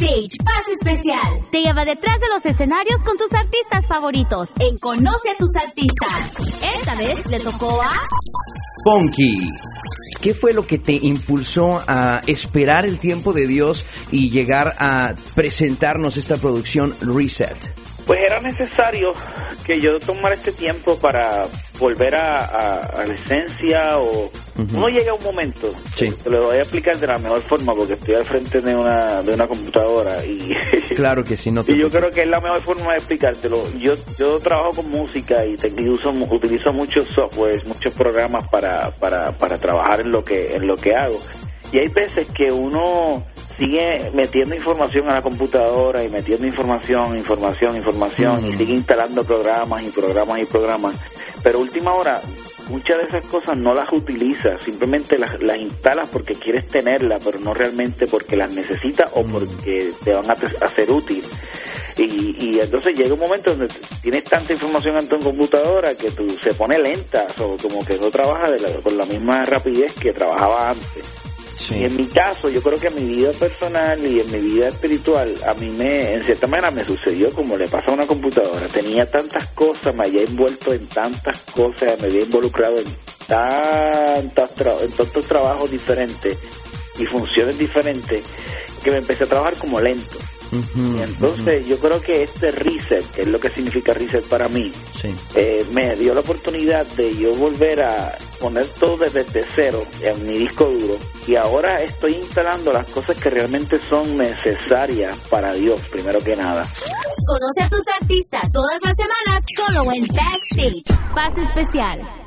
Backstage, pase especial. Te lleva detrás de los escenarios con tus artistas favoritos en Conoce a tus artistas. Esta vez le tocó a... Funky. ¿Qué fue lo que te impulsó a esperar el tiempo de Dios y llegar a presentarnos esta producción Reset? Pues era necesario que yo tomara este tiempo para volver a, la esencia o uno llega a un momento te lo voy a explicar de la mejor forma porque estoy al frente de una de una computadora y claro que sí no y yo creo que es la mejor forma de explicártelo. Yo yo trabajo con música y te, uso, utilizo muchos softwares muchos programas para, para para trabajar en lo que en lo que hago. Y hay veces que uno sigue metiendo información a la computadora y metiendo información, información, información y sigue instalando programas y programas y programas. Pero última hora, muchas de esas cosas no las utilizas, simplemente las, las instalas porque quieres tenerlas, pero no realmente porque las necesitas o porque te van a, hacer útil. Y, y, entonces llega un momento donde tienes tanta información en tu computadora que tú, se pone lenta, o como que no trabaja con la misma rapidez que trabajaba antes. Y en mi caso, yo creo que en mi vida personal y en mi vida espiritual, a mí me, en cierta manera me sucedió como le pasa a una computadora. Tenía tantas cosas, me había envuelto en tantas cosas, me había involucrado en tantos, en tantos trabajos diferentes y funciones diferentes, que me empecé a trabajar como lento. y entonces yo creo que este reset, que es lo que significa reset para mí, eh, me dio la oportunidad de yo volver a poner todo desde cero en mi disco duro y ahora estoy instalando las cosas que realmente son necesarias para Dios, primero que nada. Conoce a tus artistas todas las semanas solo en Backstage. Pase especial.